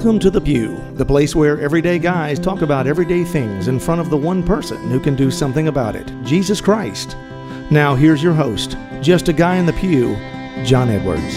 Welcome to The Pew, the place where everyday guys talk about everyday things in front of the one person who can do something about it Jesus Christ. Now, here's your host, just a guy in the pew, John Edwards.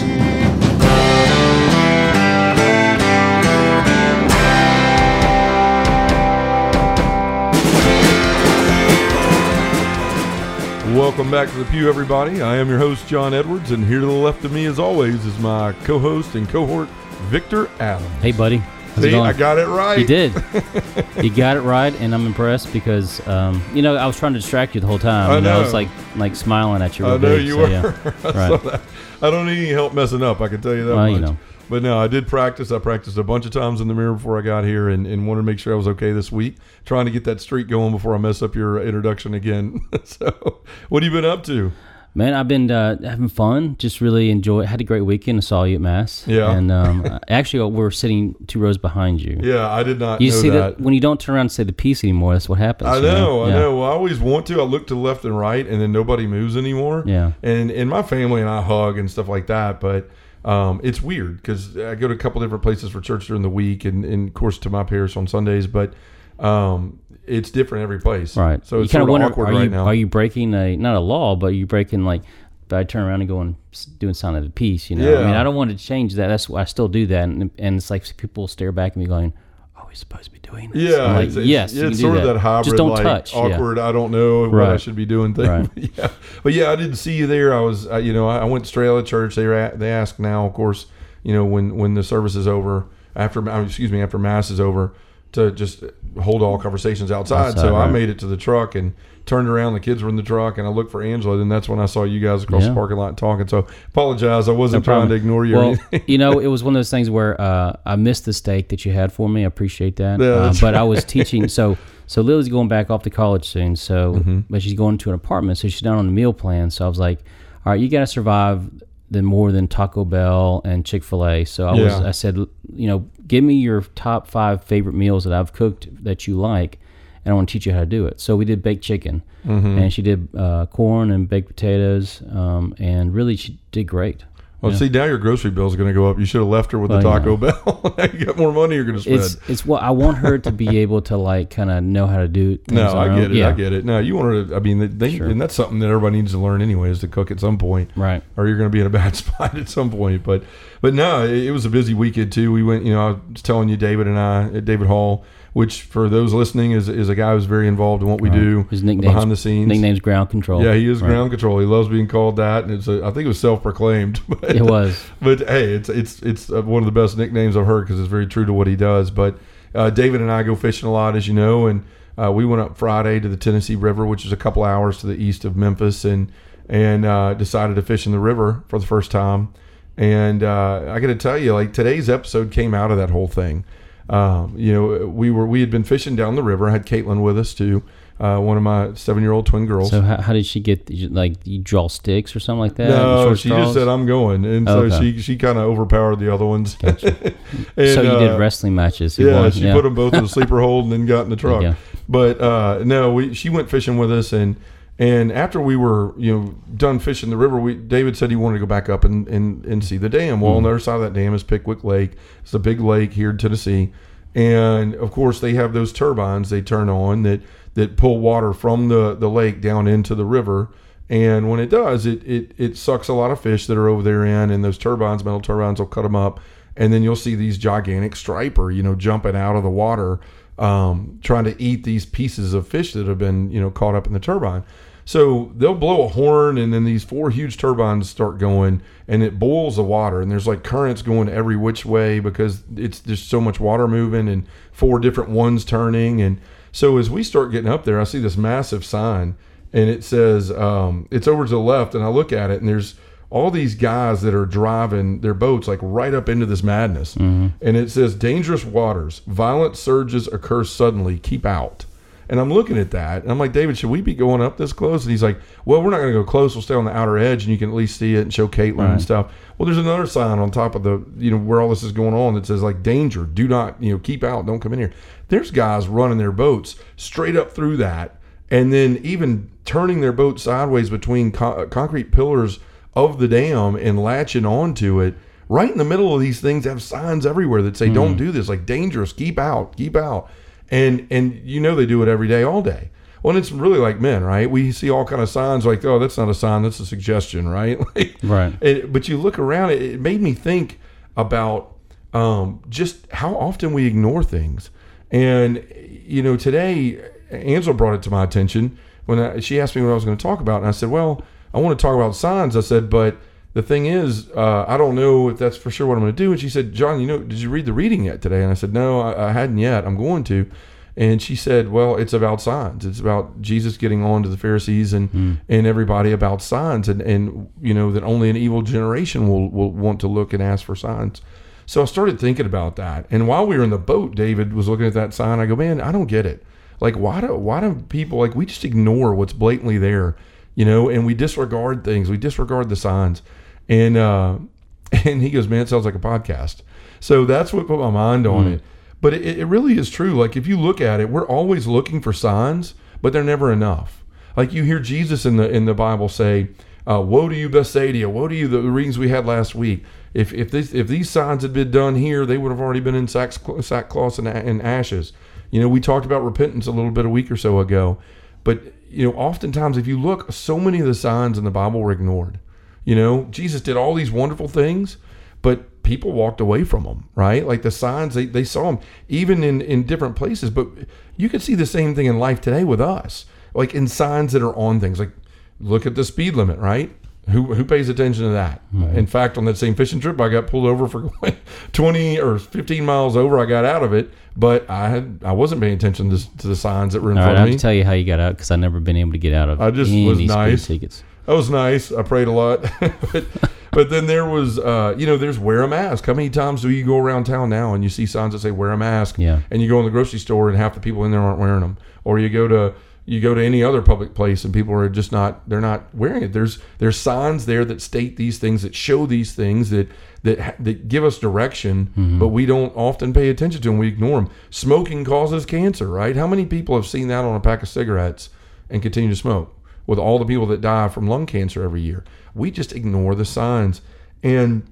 Welcome back to the Pew, everybody. I am your host, John Edwards, and here to the left of me, as always, is my co host and cohort, Victor Adams. Hey, buddy. How's See? I got it right. You did. you got it right, and I'm impressed because, um, you know, I was trying to distract you the whole time. I you know, I was like, like smiling at you. I know big, you so, were. yeah. I, saw Right. that. I don't need any help messing up. I can tell you that Well, much. you know. But no, I did practice. I practiced a bunch of times in the mirror before I got here, and, and wanted to make sure I was okay this week. Trying to get that streak going before I mess up your introduction again. so, what have you been up to? Man, I've been uh, having fun. Just really enjoy. Had a great weekend. I saw you at mass. Yeah. And um, actually, we're sitting two rows behind you. Yeah, I did not You know see that. that when you don't turn around and say the peace anymore, that's what happens. I you know, I Yeah. know. Well, I always want to. I look to left and right, and then nobody moves anymore. Yeah. And and my family and I hug and stuff like that, but um, it's weird because I go to a couple different places for church during the week, and, and of course to my parish on Sundays, but um, it's different every place. Right. So it's kind of wonder, awkward are right you now. are you breaking a not a law, but you breaking like if I turn around and go and doing sign of the peace, you know? yeah. I mean, I don't want to change that. That's why I still do that, and, and it's like people stare back at me going, "Oh, we're supposed to be doing this." yeah, like, it's, it's, yes, yeah, it's do sort of that hybrid, Just don't like, touch. Yeah. awkward. I don't know what I should be doing thing. Right. yeah, but yeah, I didn't see you there. I was, uh, you know, I, I went straight out of church. They were at, they ask now, of course, you know, when when the service is over, after excuse me, after mass is over, to just hold all conversations outside. Outside, so I made it to the truck and turned around. The kids were in the truck, and I looked for Angela. And that's when I saw you guys across the parking lot talking. So apologize, I wasn't trying to ignore you. Well, you know, it was one of those things where uh, I missed the steak that you had for me. I appreciate that. Yeah, uh, but I was teaching, so so Lily's going back off to college soon. So, Mm-hmm. but she's going to an apartment, so she's not on the meal plan. So I was like, all right, you got to survive the more than Taco Bell and Chick Fil A. So I was, I said, you know, give me your top five favorite meals that I've cooked that you like. And I want to teach you how to do it. So we did baked chicken, Mm-hmm. and she did uh, corn and baked potatoes, um, and really she did great. Oh, well, see, now your grocery bill is going to go up. You should have left her with the Well, yeah. Taco Bell. now you got more money you're going to spend. It's it's what I want her to be able to like kind of know how to do. Things No, I get own. it. Yeah, I get it. No, you want her to. I mean, they, Sure. and that's something that everybody needs to learn anyway is to cook at some point, Right. or you're going to be in a bad spot at some point. But, but no, it, it was a busy weekend too. We went. You know, I was telling you, David and I at David Hall, which for those listening is is a guy who's very involved in what we do His nickname's behind the scenes. Nickname's ground control. Yeah, he is Right. ground control. He loves being called that, and it's a, I think it was self proclaimed. It was. But hey, it's it's it's uh, one of the best nicknames I've heard because it's very true to what he does. But uh, David and I go fishing a lot, as you know, and uh, we went up Friday to the Tennessee River, which is a couple hours to the east of Memphis, and and uh, decided to fish in the river for the first time. And uh, I got to tell you, like today's episode came out of that whole thing. Um, you know, we were we had been fishing down the river. I had Caitlin with us too, uh, one of my seven year old twin girls. So how, how did she get like you draw sticks or something like that? No, she straws? just said I'm going, and so Okay. she she kind of overpowered the other ones. so And, you uh, did wrestling matches. You Yeah, won. she put them both in the sleeper hold and then got in the truck. But uh, no, we she went fishing with us, and and after we were you know done fishing the river, we David said he wanted to go back up and and, and see the dam. Well, on Mm-hmm. the other side of that dam is Pickwick Lake. It's a big lake here in Tennessee, and of course they have those turbines they turn on that that pull water from the the lake down into the river. And when it does, it, it it sucks a lot of fish that are over there in, and those turbines, metal turbines, will cut them up, and then you'll see these gigantic striper, you know, jumping out of the water, um, trying to eat these pieces of fish that have been, you know, caught up in the turbine. So they'll blow a horn, and then these four huge turbines start going, and it boils the water, and there's like currents going every which way because it's just so much water moving, and four different ones turning, and so as we start getting up there, I see this massive sign, and it says um, it's over to the left, and I look at it, and there's all these guys that are driving their boats like right up into this madness, and it says dangerous waters, violent surges occur suddenly, keep out. And I'm looking at that, and I'm like, David, should we be going up this close? And he's like, Well, we're not going to go close. We'll stay on the outer edge, and you can at least see it and show Caitlin and stuff. Well, there's another sign on top of the, you know, where all this is going on that says like danger, do not, you know, keep out, don't come in here. There's guys running their boats straight up through that, and then even turning their boat sideways between co- uh, concrete pillars of the dam and latching onto it. Right in the middle of these things have signs everywhere that say hmm. don't do this. Like dangerous. Keep out. Keep out and and you know they do it every day all day. Well it's really like men right? We see all kind of signs like oh that's not a sign that's a suggestion right? Like, Right. and, but you look around it, it made me think about um, just how often we ignore things. And you know today ansel brought it to my attention when I, she asked me what i was going to talk about and i said well i want to talk about signs i said but the thing is, uh, I don't know if that's for sure what I'm going to do. And she said, John, you know, did you read the reading yet today? And I said, no, I, I hadn't yet. I'm going to. And she said, well, it's about signs. It's about Jesus getting on to the Pharisees and, and everybody about signs and, and, you know, that only an evil generation will, will want to look and ask for signs. So I started thinking about that. And while we were in the boat, David was looking at that sign. I go, man, I don't get it. Like, why do, why do people, like, we just ignore what's blatantly there, you know, and we disregard things. We disregard the signs. And uh, and he goes, man, it sounds like a podcast. So that's what put my mind on it. But it, it really is true. Like if you look at it, we're always looking for signs, but they're never enough. Like you hear Jesus in the in the Bible say, uh, "Woe to you, Bethsaida! Woe to you!" The readings we had last week. If if this if these signs had been done here, they would have already been in sack, sackcloth and, and ashes. You know, we talked about repentance a little bit a week or so ago, but you know, oftentimes if you look, so many of the signs in the Bible were ignored. You know, Jesus did all these wonderful things, but people walked away from them, right? Like the signs, they, they saw them even in, in different places. But you could see the same thing in life today with us, like in signs that are on things. Like look at the speed limit, right? Who, who pays attention to that? In fact, on that same fishing trip, I got pulled over for going 20 or 15 miles over. I got out of it, but I had I wasn't paying attention to, to the signs that were in All right, front I of me. to tell you how you got out because I've never been able to get out of I just any was nice. tickets. That was nice. I prayed a lot. but, but then there was, uh, you know, there's wear a mask. How many times do you go around town now and you see signs that say wear a mask? Yeah. And you go in the grocery store and half the people in there aren't wearing them. Or you go to you go to any other public place and people are just not they're not wearing it. There's there's signs there that state these things that show these things that that that give us direction, but we don't often pay attention to them. We ignore them. Smoking causes cancer, right? How many people have seen that on a pack of cigarettes and continue to smoke? With all the people that die from lung cancer every year, we just ignore the signs. And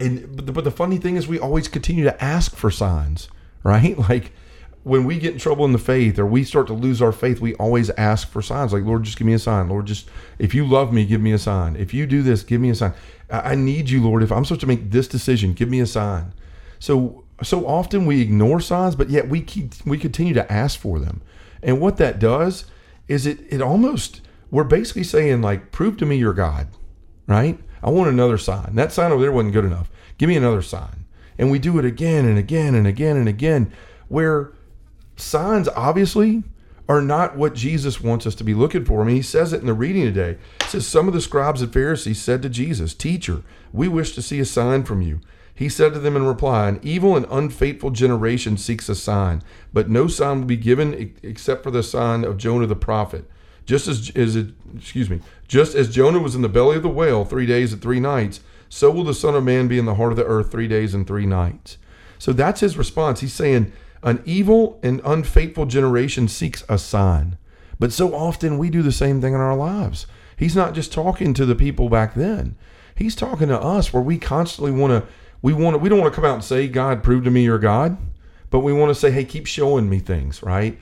and but the, but the funny thing is, we always continue to ask for signs, right? Like when we get in trouble in the faith or we start to lose our faith, we always ask for signs. Like, Lord, just give me a sign. Lord, just if you love me, give me a sign. If you do this, give me a sign. I, need you, Lord. If I'm supposed to make this decision, give me a sign. So so often we ignore signs, but yet we keep we continue to ask for them. And what that does is it it almost we're basically saying like, prove to me you're God right? I want another sign. That sign over there wasn't good enough. Give me another sign. And we do it again and again and again and again, where signs obviously are not what Jesus wants us to be looking for. I mean, he says it in the reading today. It says, Some of the scribes and Pharisees said to Jesus, Teacher, we wish to see a sign from you. He said to them in reply, An evil and unfaithful generation seeks a sign, but no sign will be given except for the sign of Jonah the prophet. Just as, it, excuse me, just as Jonah was in the belly of the whale three days and three nights, so will the Son of Man be in the heart of the earth three days and three nights. So that's his response. He's saying, An evil and unfaithful generation seeks a sign. But so often we do the same thing in our lives. He's not just talking to the people back then. He's talking to us where we constantly want to we want to we don't want to come out and say, God, prove to me you're God. But we want to say, hey, keep showing me things, right?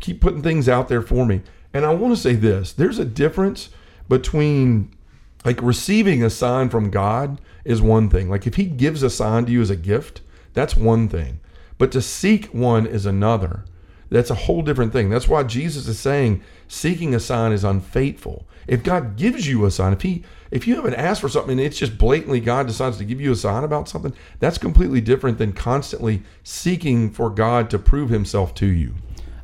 Keep putting things out there for me. And I want to say this there's a difference between like receiving a sign from God is one thing. Like if He gives a sign to you as a gift, that's one thing. But to seek one is another. That's a whole different thing. That's why Jesus is saying seeking a sign is unfaithful. If God gives you a sign, if He if you haven't asked for something and it's just blatantly God decides to give you a sign about something, that's completely different than constantly seeking for God to prove Himself to you.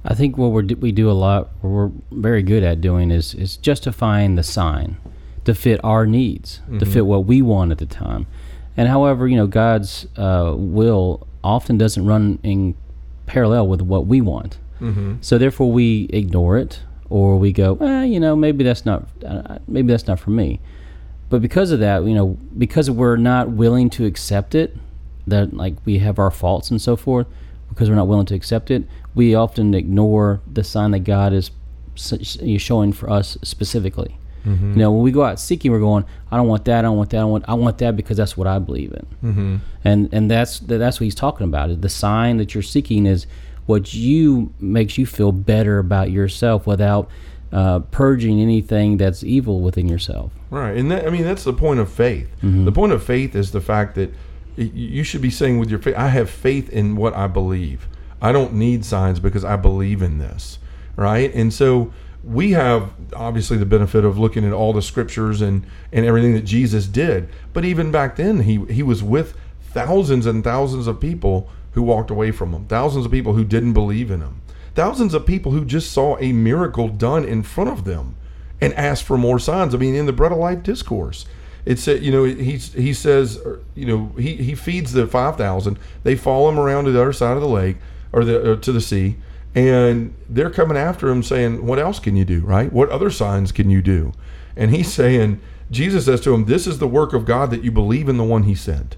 I think what we're, we do a lot, what we're very good at doing is is justifying the sign to fit our needs, to fit what we want at the time. And however, you know, God's uh, will often doesn't run in parallel with what we want. So therefore, we ignore it, or we go, well, you know, maybe that's not, uh, maybe that's not for me. But because of that, you know, because we're not willing to accept it, that like we have our faults and so forth, because we're not willing to accept it, we often ignore the sign that God is showing for us specifically. You know, when we go out seeking, we're going, I don't want that, I don't want that, I want, I want that because that's what I believe in. Mm-hmm. And and that's that's what he's talking about. Is the sign that you're seeking is what you makes you feel better about yourself without uh, purging anything that's evil within yourself. Right, and that, I mean that's the point of faith. The point of faith is the fact that you should be saying with your faith, "I have faith in what I believe. I don't need signs because I believe in this." Right, and so we have obviously the benefit of looking at all the scriptures and and everything that Jesus did. But even back then, he he was with thousands and thousands of people who walked away from him, thousands of people who didn't believe in him, thousands of people who just saw a miracle done in front of them and asked for more signs. I mean, in the bread of life discourse, it said, you know, he he says, you know, he he feeds the five thousand. They follow him around to the other side of the lake or the or to the sea, and they're coming after him, saying, "What else can you do? Right? What other signs can you do?" And he's saying, Jesus says to him, "This is the work of God that you believe in the one He sent."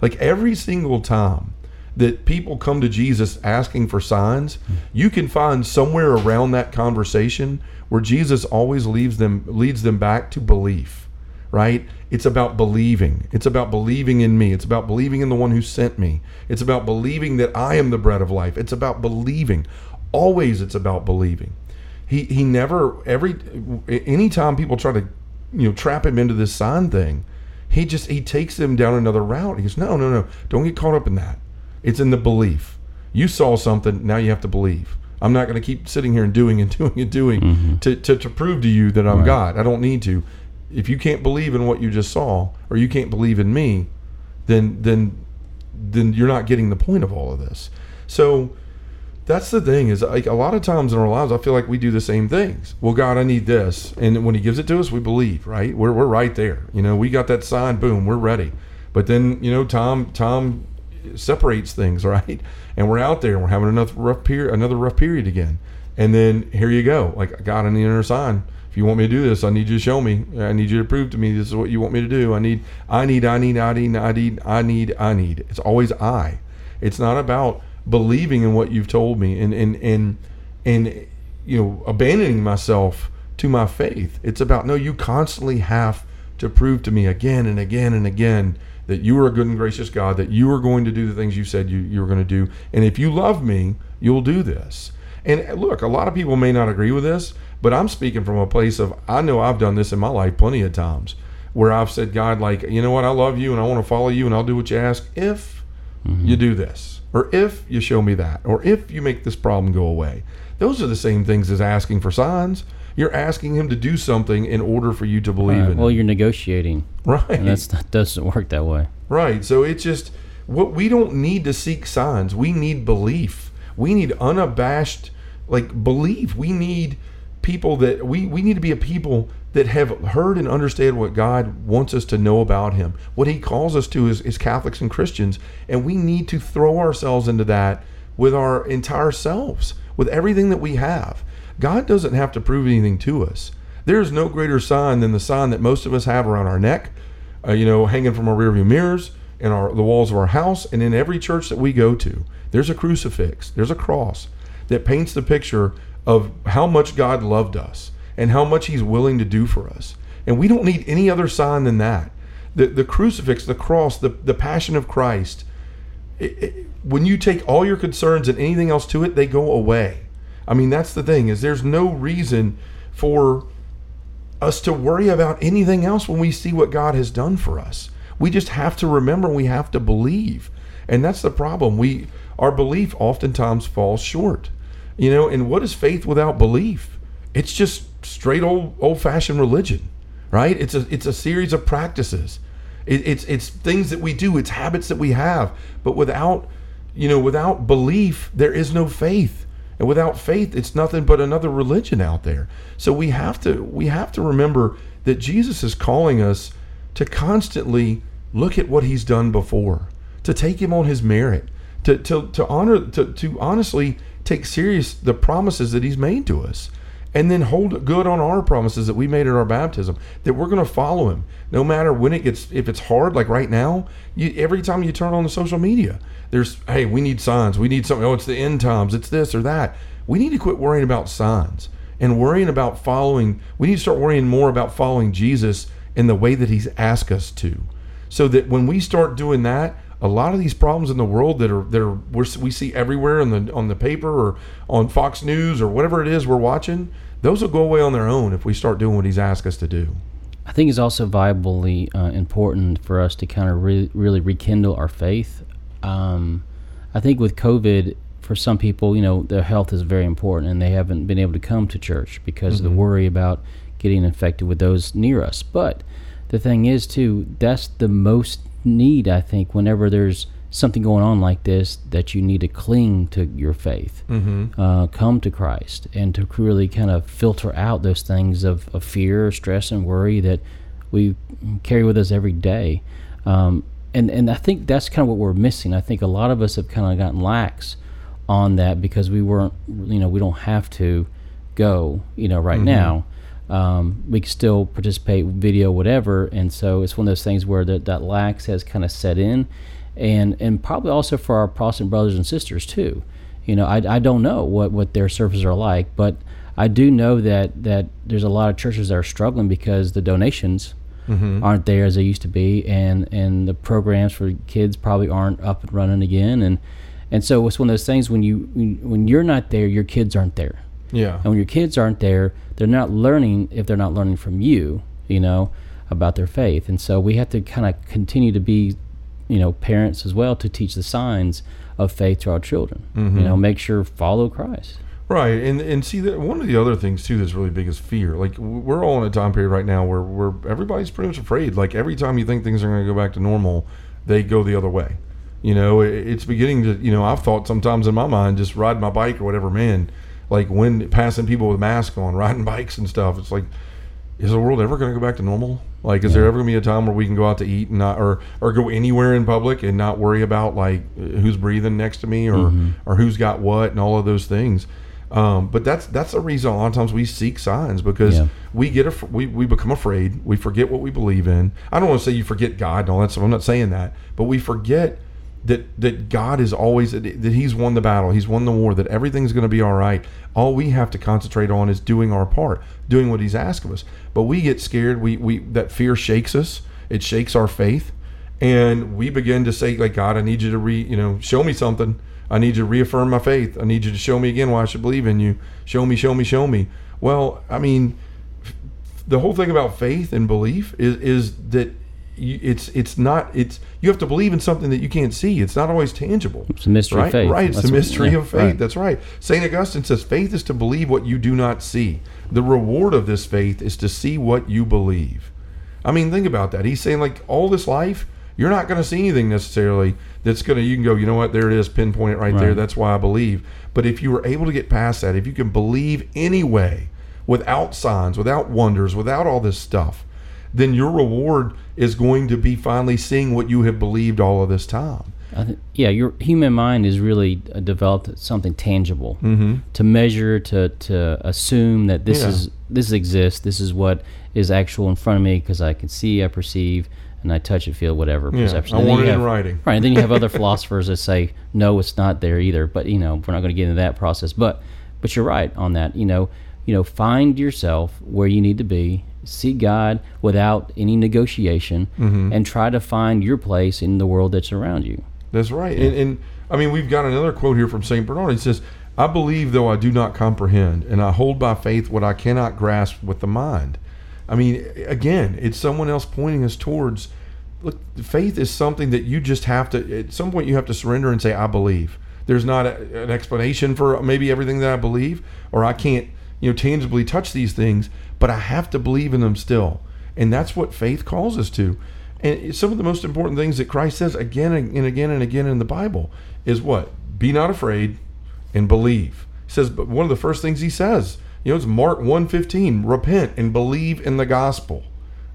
Like every single time that people come to Jesus asking for signs, you can find somewhere around that conversation where Jesus always leaves them leads them back to belief. Right? It's about believing. It's about believing in me. It's about believing in the one who sent me. It's about believing that I am the bread of life. It's about believing. Always it's about believing. He he never every anytime people try to you know trap him into this sign thing, he just he takes them down another route. He goes, no, no, no, don't get caught up in that. It's in the belief. You saw something, now you have to believe. I'm not going to keep sitting here and doing and doing and doing mm-hmm. to, to, to prove to you that I'm Right. God. I don't need to. If you can't believe in what you just saw, or you can't believe in me, then then then you're not getting the point of all of this. So that's the thing is like a lot of times in our lives i feel like we do the same things. Well god i need this. And when he gives it to us we believe right? We're, we're right there. You know we got that sign boom we're ready. But then you know tom tom separates things right? And we're out there and we're having another rough period another rough period again. And then here you go. Like god i need another sign you want me to do this i need you to show me i need you to prove to me this is what you want me to do i need i need i need i need i need i need i need it's always i it's not about believing in what you've told me and and and and you know abandoning myself to my faith. It's about no, you constantly have to prove to me again and again and again that you are a good and gracious God, that you are going to do the things you said you, you were going to do. And if you love me, you'll do this. And look, a lot of people may not agree with this, but I'm speaking from a place of I know I've done this in my life plenty of times where I've said, God, like, you know what, I love you and I want to follow you and I'll do what you ask if you mm-hmm. do this, or if you show me that, or if you make this problem go away. Those are the same things as asking for signs. You're asking him to do something in order for you to believe Right. in Well, you're negotiating, Right. and that's that doesn't work that way. Right. So it's just what we don't need to seek signs. We need belief. We need unabashed like belief. We need people that we we need to be a people that have heard and understand what God wants us to know about him. What he calls us to is, Catholics and Christians and we need to throw ourselves into that with our entire selves, with everything that we have. God doesn't have to prove anything to us. There is no greater sign than the sign that most of us have around our neck, uh, you know, hanging from our rearview mirrors, in our the walls of our house, and in every church that we go to. There's a crucifix, there's a cross that paints the picture of how much God loved us and how much He's willing to do for us. And we don't need any other sign than that. The the crucifix, the cross, the the passion of Christ. It, it, when you take all your concerns and anything else to it, they go away. I mean, that's the thing is there's no reason for us to worry about anything else when we see what God has done for us. We just have to remember we have to believe. And that's the problem. We our belief oftentimes falls short. You know, and what is faith without belief? It's just straight old old fashioned religion, right? It's a it's a series of practices. It, it's it's things that we do, it's habits that we have, but without you know, without belief, there is no faith. And without faith, it's nothing but another religion out there. So we have to we have to remember that Jesus is calling us to constantly look at what he's done before, to take him on his merit, to to, to honor to, to honestly take serious the promises that he's made to us. And then hold good on our promises that we made at our baptism, that we're going to follow him, no matter when it gets, if it's hard, like right now. You, every time you turn on the social media, there's, hey, we need signs, we need something. Oh, it's the end times, it's this or that. We need to quit worrying about signs and worrying about following. We need to start worrying more about following Jesus in the way that He's asked us to, so that when we start doing that, a lot of these problems in the world that are that are we're, we see everywhere on the on the paper or on Fox News or whatever it is we're watching, those will go away on their own if we start doing what He's asked us to do. I think it's also viably uh, important for us to kind of re- really rekindle our faith. Um, I think with COVID, for some people, you know, their health is very important, and they haven't been able to come to church because mm-hmm. of the mm-hmm. worry about getting infected with those near us. But the thing is, too, that's the most need, I think, whenever there's something going on like this, that you need to cling to your faith, mm-hmm. uh, come to Christ, and to really kind of filter out those things of, of fear, stress, and worry that we carry with us every day. Um, and, and I think that's kind of what we're missing. I think a lot of us have kind of gotten lax on that because we weren't, you know, we don't have to go, you know, right mm-hmm. now um, we can still participate video whatever. And so it's one of those things where that, that lax has kind of set in. And and probably also for our protestant brothers and sisters too. You know i, I don't know what, what their services are like but i do know that that there's a lot of churches that are struggling because the donations mm-hmm. aren't there as they used to be. And and the programs for kids probably aren't up and running again. And and so it's one of those things when you when you're not there your kids aren't there yeah. And when your kids aren't there, they're not learning if they're not learning from you, you know, about their faith. And so we have to kind of continue to be, you know, parents as well to teach the signs of faith to our children. Mm-hmm. You know, make sure follow Christ. Right, and and see that one of the other things too that's really big is fear. Like we're all in a time period right now where where everybody's pretty much afraid. Like every time you think things are going to go back to normal, they go the other way. You know, it's beginning to. You know, I've thought sometimes in my mind, just ride my bike or whatever. Man, like when passing people with masks on, riding bikes and stuff. It's like, is the world ever going to go back to normal? Like, is yeah. there ever going to be a time where we can go out to eat and not, or or go anywhere in public and not worry about like who's breathing next to me or mm-hmm. or who's got what and all of those things? Um, but that's that's the reason a lot of times we seek signs because yeah. we get a, we we become afraid. We forget what we believe in. I don't want to say you forget God and all that stuff. I'm not saying that, but we forget that that God is always that He's won the battle, He's won the war, that everything's going to be all right. All we have to concentrate on is doing our part, doing what He's asked of us. But we get scared. We we that fear shakes us. It shakes our faith, and we begin to say like God, I need you to re you know show me something. I need you to reaffirm my faith. I need you to show me again why I should believe in you. Show me, show me, show me. Well, I mean, the whole thing about faith and belief is is that it's it's not it's you have to believe in something that you can't see. It's not always tangible. It's a mystery right? of faith. Right. It's That's a mystery what, yeah, of faith. Right. That's right. Saint Augustine says faith is to believe what you do not see. The reward of this faith is to see what you believe. I mean, think about that. He's saying like all this life, you're not going to see anything necessarily that's going to you can go, you know what, there it is, pinpoint it right, right there. That's why I believe. But if you were able to get past that, if you can believe anyway, without signs, without wonders, without all this stuff, then your reward is going to be finally seeing what you have believed all of this time. Th- yeah, your human mind is really uh, developed something tangible mm-hmm. to measure, to to assume that this yeah. is this exists. This is what is actual in front of me because I can see, I perceive, and I touch it, feel whatever yeah, perception. I want it have, in writing, right? And then you have other philosophers that say no, it's not there either. But you know, we're not going to get into that process. But but you're right on that. You know, you know, find yourself where you need to be seek God without any negotiation mm-hmm. and try to find your place in the world that's around you. That's right. Yeah. And, and, I mean, we've got another quote here from St. Bernard. He says, I believe though I do not comprehend, and I hold by faith what I cannot grasp with the mind. I mean, again, it's someone else pointing us towards look, faith is something that you just have to, at some point, you have to surrender and say, I believe. There's not a, an explanation for maybe everything that I believe, or I can't, you know, tangibly touch these things, but I have to believe in them still. And that's what faith calls us to. And some of the most important things that Christ says again and again and again in the Bible is what? Be not afraid and believe. He says, but one of the first things he says, you know, it's Mark 1:15, repent and believe in the gospel.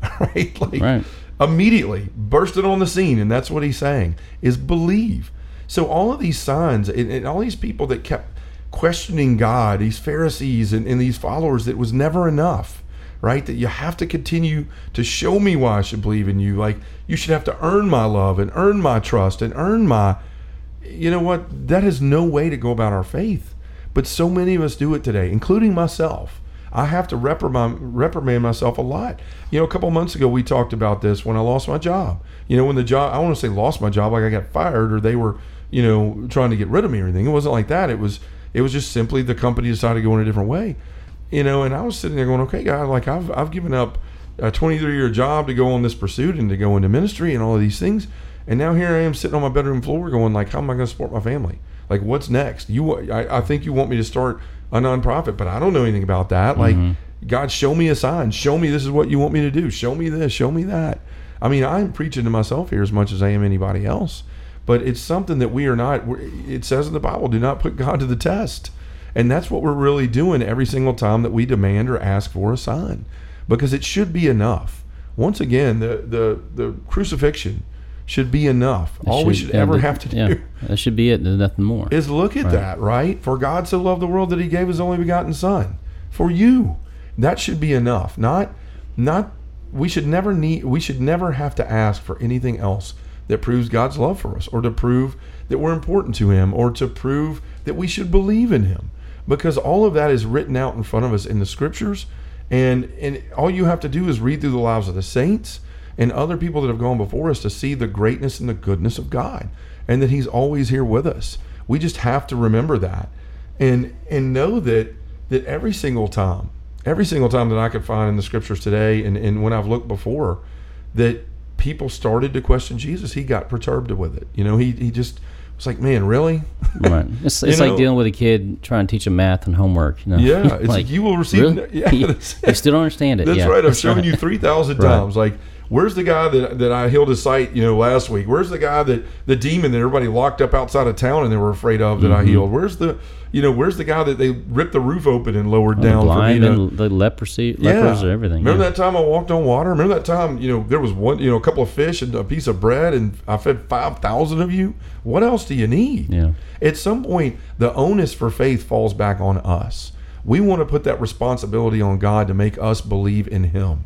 right? Like right. immediately bursted on the scene, and that's what he's saying is believe. So all of these signs and, and all these people that kept questioning God, these Pharisees and, and these followers, it was never enough, right? That you have to continue to show me why I should believe in you. Like you should have to earn my love and earn my trust and earn my, you know what? That is no way to go about our faith. But so many of us do it today, including myself. I have to reprimand, reprimand myself a lot. You know, a couple months ago we talked about this when I lost my job. You know, when the job I want to say lost my job like I got fired or they were, you know, trying to get rid of me or anything. It wasn't like that. It was it was just simply the company decided to go in a different way. You know, and I was sitting there going, okay, God, like I've I've given up a 23 year job to go on this pursuit and to go into ministry and all of these things. And now here I am sitting on my bedroom floor going like, how am I going to support my family? Like, what's next? You, I, I think you want me to start a nonprofit, but I don't know anything about that. Like, mm-hmm. God, show me a sign. Show me this is what you want me to do. Show me this. Show me that. I mean, I'm preaching to myself here as much as I am anybody else, but it's something that we are not. It says in the Bible, do not put God to the test. And that's what we're really doing every single time that we demand or ask for a sign because it should be enough. Once again, the, the, the crucifixion should be enough. That All we should yeah, ever have to do yeah, that should be it. There's nothing more. is look at Right. that, right? For God so loved the world that he gave his only begotten son. For you. That should be enough. Not not we should never need we should never have to ask for anything else that proves God's love for us or to prove that we're important to him or to prove that we should believe in him. Because all of that is written out in front of us in the scriptures and and all you have to do is read through the lives of the saints and other people that have gone before us to see the greatness and the goodness of God and that he's always here with us. We just have to remember that and and know that that every single time, every single time that I could find in the scriptures today and, and when I've looked before, that people started to question Jesus, he got perturbed with it. You know, he he just was like, Man, really? right. It's, it's like dealing with a kid trying to teach him math and homework. You know? Yeah, it's like, you will receive Really? yeah, you, that's- you still don't understand it. That's yeah, right. I've shown right. you three thousand Right. times. Like, where's the guy that that I healed his sight? You know, last week. Where's the guy that the demon that everybody locked up outside of town and they were afraid of that Mm-hmm. I healed? Where's the you know where's the guy that they ripped the roof open and lowered The down blind for me and the leprosy, lepers and everything. Remember yeah. that time I walked on water? Remember that time, you know, there was one, you know, a couple of fish and a piece of bread and I fed 5,000 of you? What else do you need? Yeah. At some point, the onus for faith falls back on us. We want to put that responsibility on God to make us believe in Him,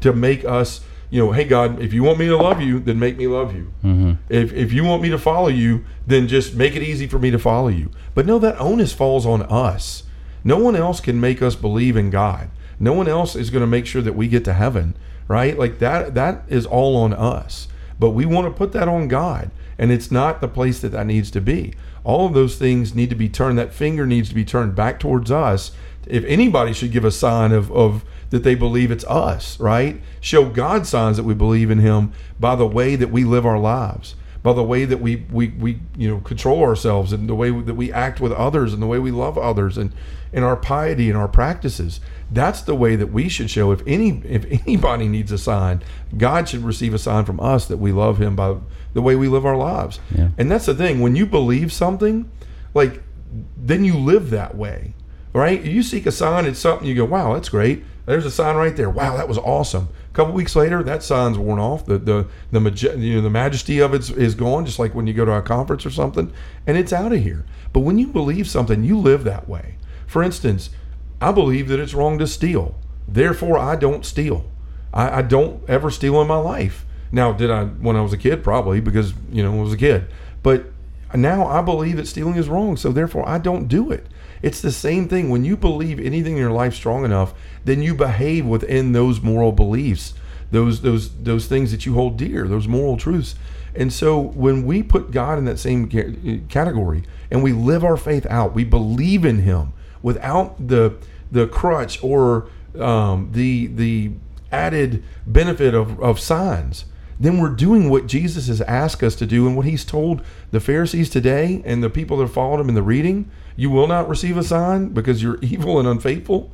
to make us, you know, hey, God, if you want me to love you, then make me love you. Mm-hmm. If, if you want me to follow you, then just make it easy for me to follow you. But no, that onus falls on us. No one else can make us believe in God. No one else is going to make sure that we get to heaven, right? Like that that is all on us. But we want to put that on God, and it's not the place that that needs to be. All of those things need to be turned that finger needs to be turned back towards us. If anybody should give a sign of of that they believe it's us, right? Show God signs that we believe in him by the way that we live our lives by the way that we, we, we you know control ourselves and the way that we act with others and the way we love others and and our piety and our practices. That's the way that we should show. If any if anybody needs a sign god should receive a sign from us that we love him by the way we live our lives. Yeah. and that's the thing. When you believe something like then you live that way right? You seek a sign it's something you go wow that's great. There's a sign right there. Wow that was awesome. A couple weeks later that sign's worn off. The the the, maj- you know, the majesty of it is gone just like when you go to a conference or something and it's out of here. But when you believe something you live that way. For instance i believe that it's wrong to steal. Therefore i don't steal. I, I don't ever steal in my life. Now did i when i was a kid? Probably because you know i was a kid. But now I believe that stealing is wrong, so therefore I don't do it. It's the same thing. When you believe anything in your life strong enough, then you behave within those moral beliefs, those those those things that you hold dear, those moral truths. And so when we put God in that same category and we live our faith out, we believe in Him without the the crutch or um, the the added benefit of, of signs then we're doing what Jesus has asked us to do and what he's told the Pharisees today and the people that followed him in the reading. You will not receive a sign because you're evil and unfaithful.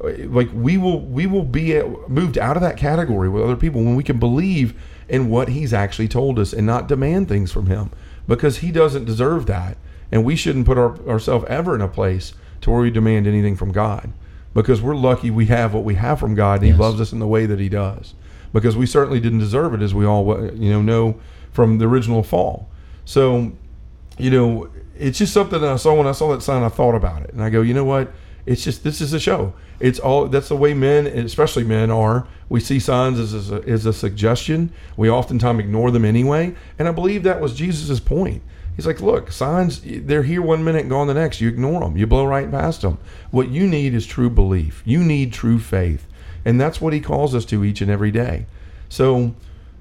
Like we will, we will be moved out of that category with other people when we can believe in what he's actually told us and not demand things from him because he doesn't deserve that, and we shouldn't put our, ourselves ever in a place to where we demand anything from God because we're lucky we have what we have from God. And Yes. He loves us in the way that He does because we certainly didn't deserve it, as we all you know know from the original fall. So, you know, it's just something that I saw when I saw that sign. I thought about it, and I go, you know what? It's just this is a show. it's all that's the way men, especially men, are. We see signs as a, as a suggestion. We oftentimes ignore them anyway, and I believe that was Jesus' point. He's like, look, signs, they're here one minute and gone the next. You ignore them, you blow right past them. What you need is true belief. You need true faith. And that's what he calls us to each and every day. So,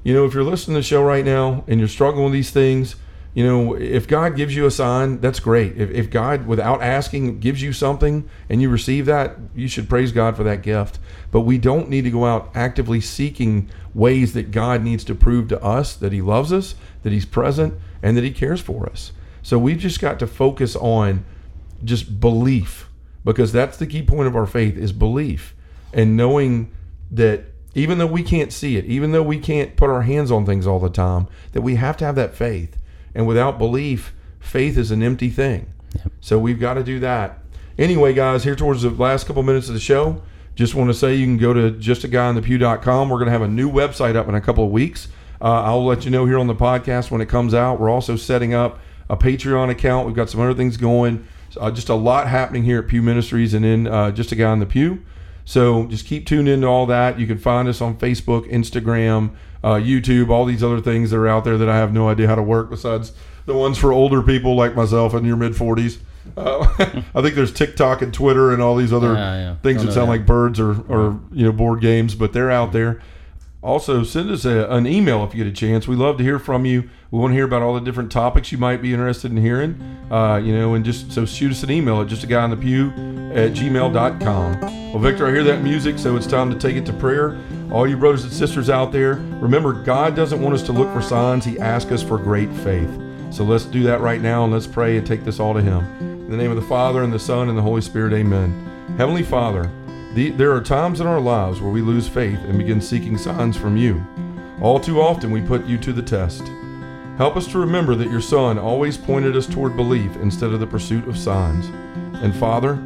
you know, if you're listening to the show right now and you're struggling with these things, you know, if God gives you a sign, that's great. If, if God, without asking, gives you something and you receive that, you should praise God for that gift. But we don't need to go out actively seeking ways that God needs to prove to us that He loves us, that He's present, and that He cares for us. So we've just got to focus on just belief because that's the key point of our faith is belief and knowing that even though we can't see it, even though we can't put our hands on things all the time, that we have to have that faith and without belief, faith is an empty thing. Yep. So we've got to do that. Anyway, guys, here towards the last couple minutes of the show, just want to say you can go to justaguyinthepew.com. We're going to have a new website up in a couple of weeks. Uh, I'll let you know here on the podcast when it comes out. We're also setting up a Patreon account. We've got some other things going. Uh, just a lot happening here at Pew Ministries and in uh, Just a Guy in the Pew. So just keep tuned into all that. You can find us on Facebook, Instagram, uh, YouTube, all these other things that are out there that I have no idea how to work besides the ones for older people like myself in your mid 40s. Uh, I think there's TikTok and Twitter and all these other yeah. things that sound that. like birds or, or you know board games, but they're out there. Also, send us a, an email if you get a chance. We love to hear from you. We want to hear about all the different topics you might be interested in hearing. Uh, you know, and just so shoot us an email at just a guy in the pew at gmail.com. Well, Victor, I hear that music, so it's time to take it to prayer. All you brothers and sisters out there, remember, God doesn't want us to look for signs, He asks us for great faith. So let's do that right now and let's pray and take this all to Him. In the name of the Father, and the Son, and the Holy Spirit, amen. Heavenly Father, the, there are times in our lives where we lose faith and begin seeking signs from you. All too often, we put you to the test. Help us to remember that your Son always pointed us toward belief instead of the pursuit of signs. And Father,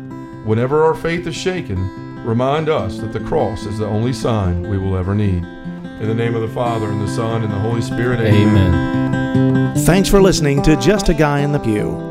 whenever our faith is shaken, remind us that the cross is the only sign we will ever need. In the name of the Father, and the Son, and the Holy Spirit, amen. amen. Thanks for listening to Just a Guy in the Pew.